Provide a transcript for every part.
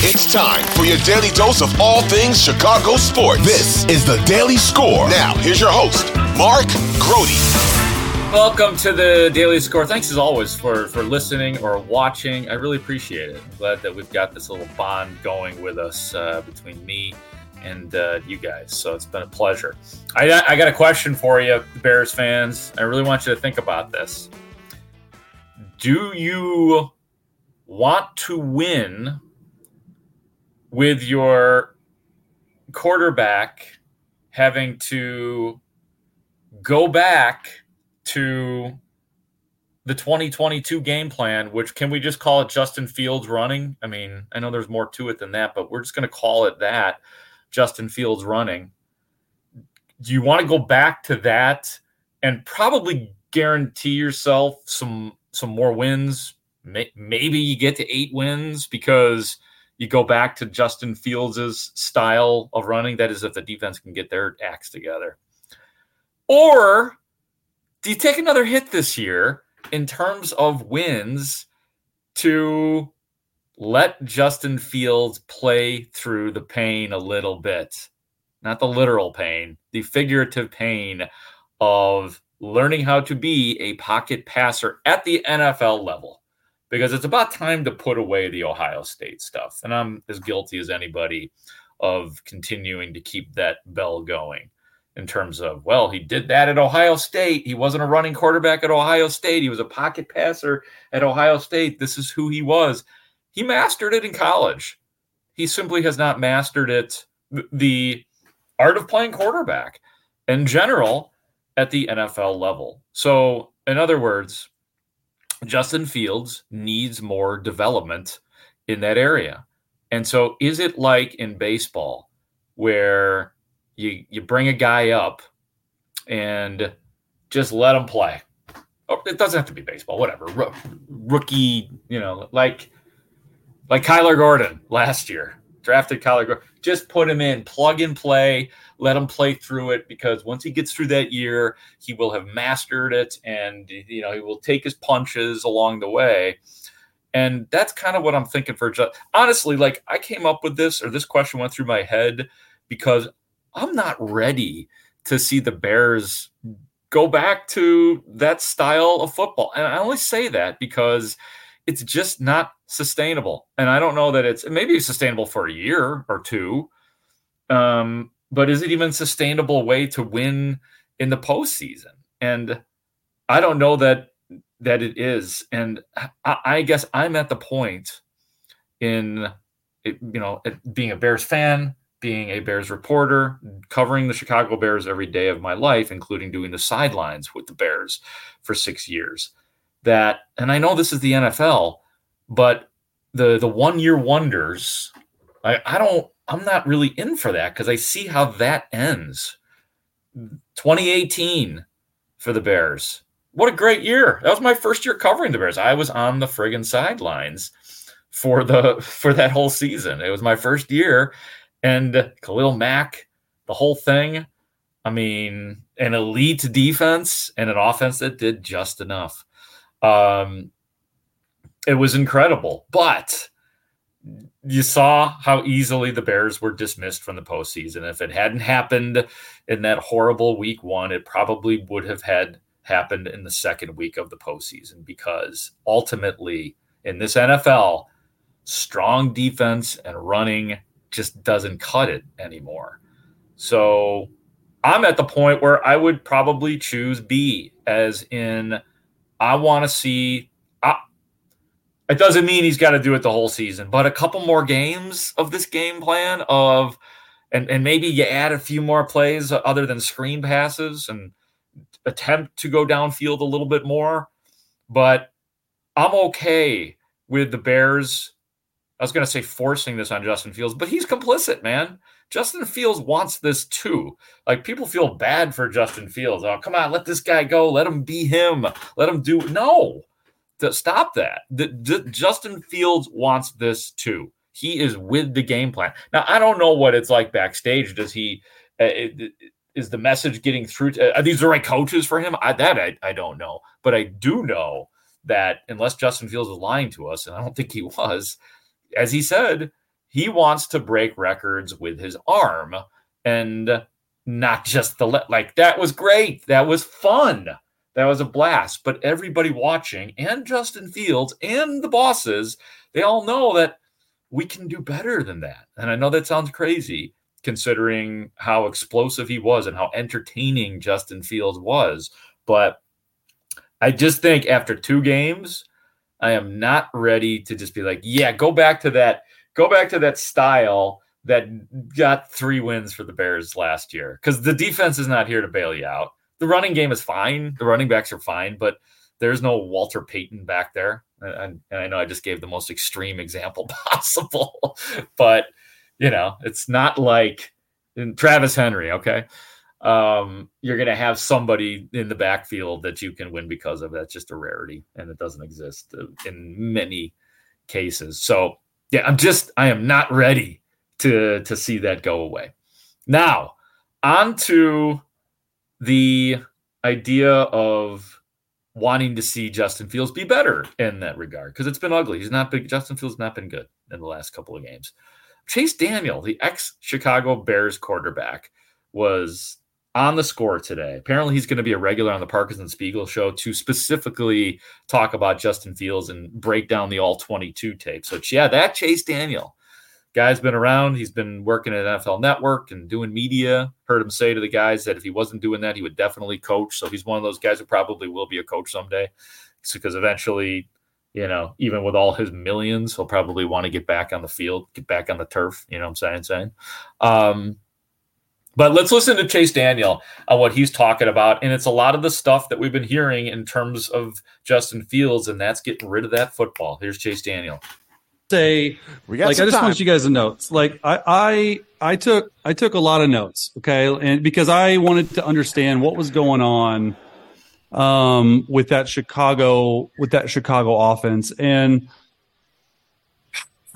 It's time for your daily dose of all things Chicago sports. This is the Daily Score. Now, here's your host, Mark Grote. Welcome to the Daily Score. Thanks as always for for listening or watching. I really appreciate it. I'm glad that we've got this little bond going with us uh, between me and uh, you guys. So it's been a pleasure. I, I got a question for you, Bears fans. I really want you to think about this. Do you want to win with your quarterback having to go back to the 2022 game plan, which can we just call it Justin Fields running? I mean, I know there's more to it than that, but we're just going to call it that Justin Fields running. Do you want to go back to that and probably guarantee yourself some some more wins? Maybe you get to eight wins because you go back to Justin Fields' style of running. That is, if the defense can get their acts together. Or do you take another hit this year in terms of wins to let Justin Fields play through the pain a little bit? Not the literal pain, the figurative pain of learning how to be a pocket passer at the NFL level. Because it's about time to put away the Ohio State stuff. And I'm as guilty as anybody of continuing to keep that bell going in terms of, well, he did that at Ohio State. He wasn't a running quarterback at Ohio State. He was a pocket passer at Ohio State. This is who he was. He mastered it in college. He simply has not mastered it, the art of playing quarterback in general at the NFL level. So, in other words, Justin Fields needs more development in that area. And so, is it like in baseball where you you bring a guy up and just let him play. Oh, it doesn't have to be baseball, whatever. R- rookie, you know, like like Kyler Gordon last year, drafted Kyler Gordon. Just put him in, plug and play, let him play through it because once he gets through that year, he will have mastered it, and you know he will take his punches along the way. And that's kind of what I'm thinking for. Just honestly, like I came up with this, or this question went through my head because I'm not ready to see the Bears go back to that style of football. And I only say that because it's just not sustainable. And I don't know that it's maybe sustainable for a year or two. Um, but is it even sustainable way to win in the postseason? And I don't know that that it is. And I, I guess I'm at the point in it, you know being a Bears fan, being a Bears reporter, covering the Chicago Bears every day of my life, including doing the sidelines with the Bears for six years. That, and I know this is the NFL, but the the one year wonders, I, I don't, I'm not really in for that because I see how that ends. 2018 for the Bears. What a great year! That was my first year covering the Bears. I was on the friggin' sidelines for the for that whole season. It was my first year, and Khalil Mack, the whole thing. I mean, an elite defense and an offense that did just enough. Um, it was incredible, but you saw how easily the Bears were dismissed from the postseason. If it hadn't happened in that horrible week one, it probably would have had happened in the second week of the postseason because ultimately in this NFL, strong defense and running just doesn't cut it anymore. So I'm at the point where I would probably choose B, as in, I want to see. I, it doesn't mean he's got to do it the whole season, but a couple more games of this game plan of, and, and maybe you add a few more plays other than screen passes and attempt to go downfield a little bit more. But I'm okay with the Bears I was going to say forcing this on Justin Fields, but he's complicit, man. Justin Fields wants this too. Like people feel bad for Justin Fields. Oh, come on, let this guy go. Let him be him. Let him do. No, stop that. The, the, Justin Fields wants this too. He is with the game plan. Now, I don't know what it's like backstage. Does he? Uh, is the message getting through? To, are these the right coaches for him? I, that I, I don't know, but I do know that unless Justin Fields is lying to us, and I don't think he was, as he said, he wants to break records with his arm and not just the le- like that was great. That was fun. That was a blast. But everybody watching and Justin Fields and the bosses, they all know that we can do better than that. And I know that sounds crazy considering how explosive he was and how entertaining Justin Fields was. But I just think after two games, I am not ready to just be like, yeah, go back to that, go back to that style that got three wins for the Bears last year. Because the defense is not here to bail you out. The running game is fine. The running backs are fine, but there's no Walter Payton back there. And, and I know I just gave the most extreme example possible, but you know, it's not like Travis Henry, okay? Um, you're going to have somebody in the backfield that you can win because of. That's just a rarity, and it doesn't exist in many cases. So, yeah, I'm just, I am not ready to to see that go away. Now, on to the idea of wanting to see Justin Fields be better in that regard because it's been ugly. He's not been Justin Fields not been good in the last couple of games. Chase Daniel, the ex Chicago Bears quarterback, was on the score today. Apparently, he's going to be a regular on the Parkins and Spiegel show to specifically talk about Justin Fields and break down the all 22 tape. So, yeah, that Chase Daniel guy's been around. He's been working at NFL Network and doing media. Heard him say to the guys that if he wasn't doing that, he would definitely coach. So, he's one of those guys who probably will be a coach someday because eventually you know, even with all his millions, he'll probably want to get back on the field, get back on the turf. You know what I'm saying? Saying. Um, but let's listen to Chase Daniel on what he's talking about. And it's a lot of the stuff that we've been hearing in terms of Justin Fields, and that's getting rid of that football. Here's Chase Daniel. Say, we got like, I just time. want you guys to notes. Like, I, I, I took, I took a lot of notes. Okay. And because I wanted to understand what was going on um, with that Chicago with that Chicago offense. And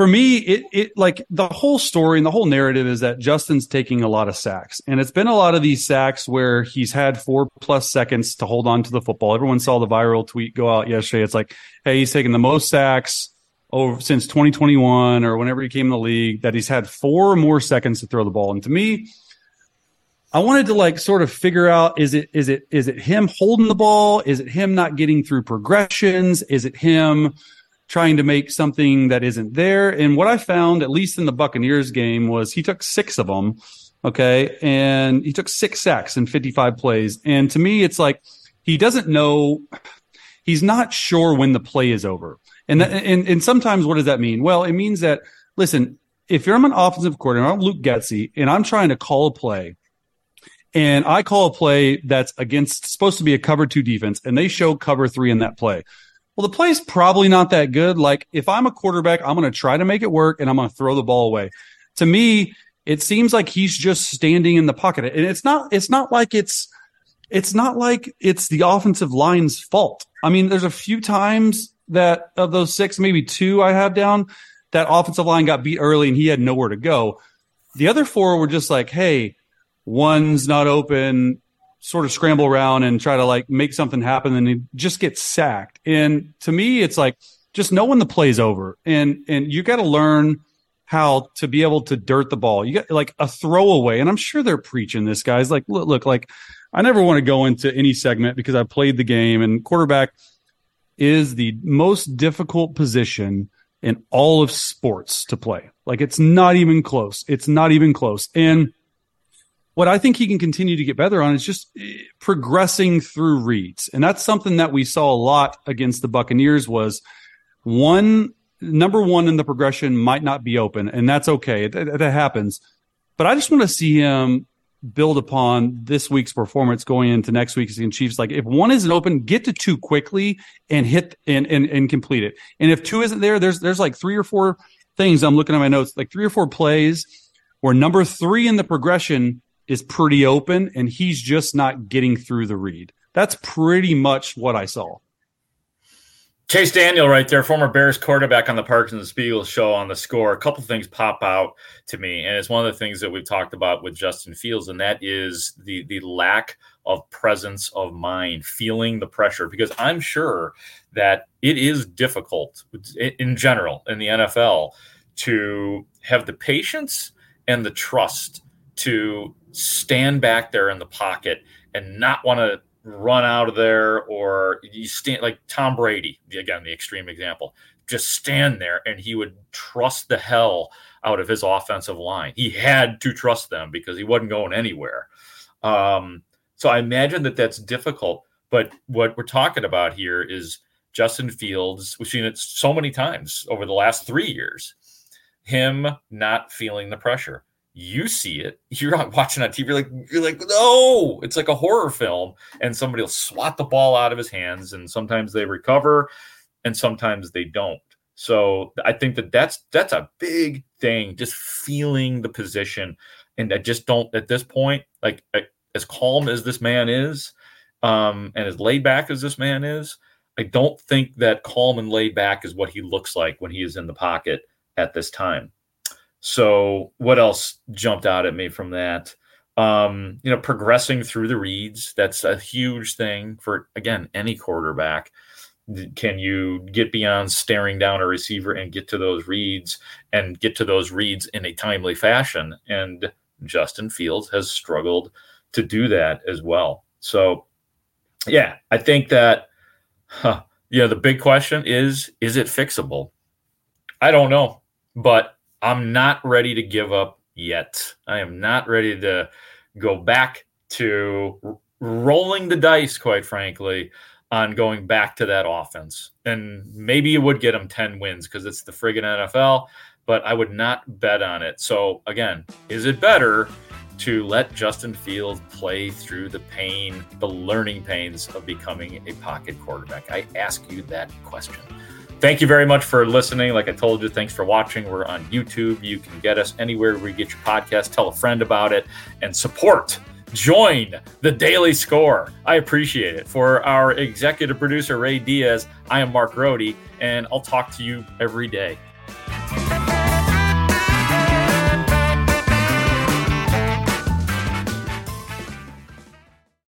for me, it it like the whole story and the whole narrative is that Justin's taking a lot of sacks, and it's been a lot of these sacks where he's had four plus seconds to hold on to the football. Everyone saw the viral tweet go out yesterday. It's like, hey, he's taking the most sacks over since 2021 or whenever he came in the league. That he's had four more seconds to throw the ball, and to me I wanted to like sort of figure out is it is it is it him holding the ball? Is it him not getting through progressions? Is it him trying to make something that isn't there? And what I found, at least in the Buccaneers game, was he took six of them. Okay. And he took six sacks in 55 plays. And to me, it's like he doesn't know, he's not sure when the play is over. And, that, and, and sometimes what does that mean? Well, it means that, listen, if you're an offensive coordinator, I'm Luke Getsy, and I'm trying to call a play and I call a play that's against supposed to be a cover two defense, and they show cover three in that play. Well, the play's probably not that good. Like if I'm a quarterback, I'm going to try to make it work, and I'm going to throw the ball away. To me, it seems like he's just standing in the pocket, and it's not. It's not like it's. It's not like it's the offensive line's fault. I mean, there's a few times that of those six, maybe two I have down, that offensive line got beat early and he had nowhere to go. The other four were just like, hey, one's not open, sort of scramble around and try to like make something happen, and he just gets sacked. And to me, it's like just know when the play's over, and and you got to learn how to be able to dirt the ball. You got like a throwaway, and I'm sure they're preaching this, guys. Like, look, look, like I never want to go into any segment because I played the game, and quarterback is the most difficult position in all of sports to play. Like, it's not even close. It's not even close. And what I think he can continue to get better on is just eh, progressing through reads. And that's something that we saw a lot against the Buccaneers was one number one in the progression might not be open, and that's okay. That, that happens. But I just want to see him build upon this week's performance going into next week's against Chiefs. Like if one isn't open, get to two quickly and hit and, and and complete it. And if two isn't there, there's there's like three or four things I'm looking at my notes, like three or four plays where number three in the progression is pretty open and he's just not getting through the read. That's pretty much what I saw. Chase Daniel, right there, former Bears quarterback on the Parkins and Spiegel show on the score. A couple things pop out to me, and it's one of the things that we've talked about with Justin Fields, and that is the the lack of presence of mind, feeling the pressure. Because I'm sure that it is difficult in general in the NFL to have the patience and the trust to stand back there in the pocket and not want to run out of there or you stand like Tom Brady, again, the extreme example, just stand there and he would trust the hell out of his offensive line. He had to trust them because he wasn't going anywhere. Um, so I imagine that that's difficult. But what we're talking about here is Justin Fields. We've seen it so many times over the last three years. Him not feeling the pressure. You see it. You're not watching on TV. You're like, you're like, no. It's like a horror film, and somebody will swat the ball out of his hands, and sometimes they recover, and sometimes they don't. So I think that that's that's a big thing. Just feeling the position, and I just don't at this point like as calm as this man is, um, and as laid back as this man is, I don't think that calm and laid back is what he looks like when he is in the pocket at this time. So, what else jumped out at me from that? Um, you know, progressing through the reads, that's a huge thing for, again, any quarterback. Can you get beyond staring down a receiver and get to those reads and get to those reads in a timely fashion? And Justin Fields has struggled to do that as well. So, yeah, I think that, huh, know, the big question is is it fixable? I don't know, but I'm not ready to give up yet. I am not ready to go back to rolling the dice, quite frankly, on going back to that offense. And maybe it would get them 10 wins because it's the friggin' NFL, but I would not bet on it. So, again, is it better? to let Justin Fields play through the pain, the learning pains of becoming a pocket quarterback? I ask you that question. Thank you very much for listening. Like I told you, thanks for watching. We're on YouTube. You can get us anywhere where you get your podcast. Tell a friend about it and support. Join the Daily Score. I appreciate it. For our executive producer, Ray Diaz, I am Mark Grote, and I'll talk to you every day.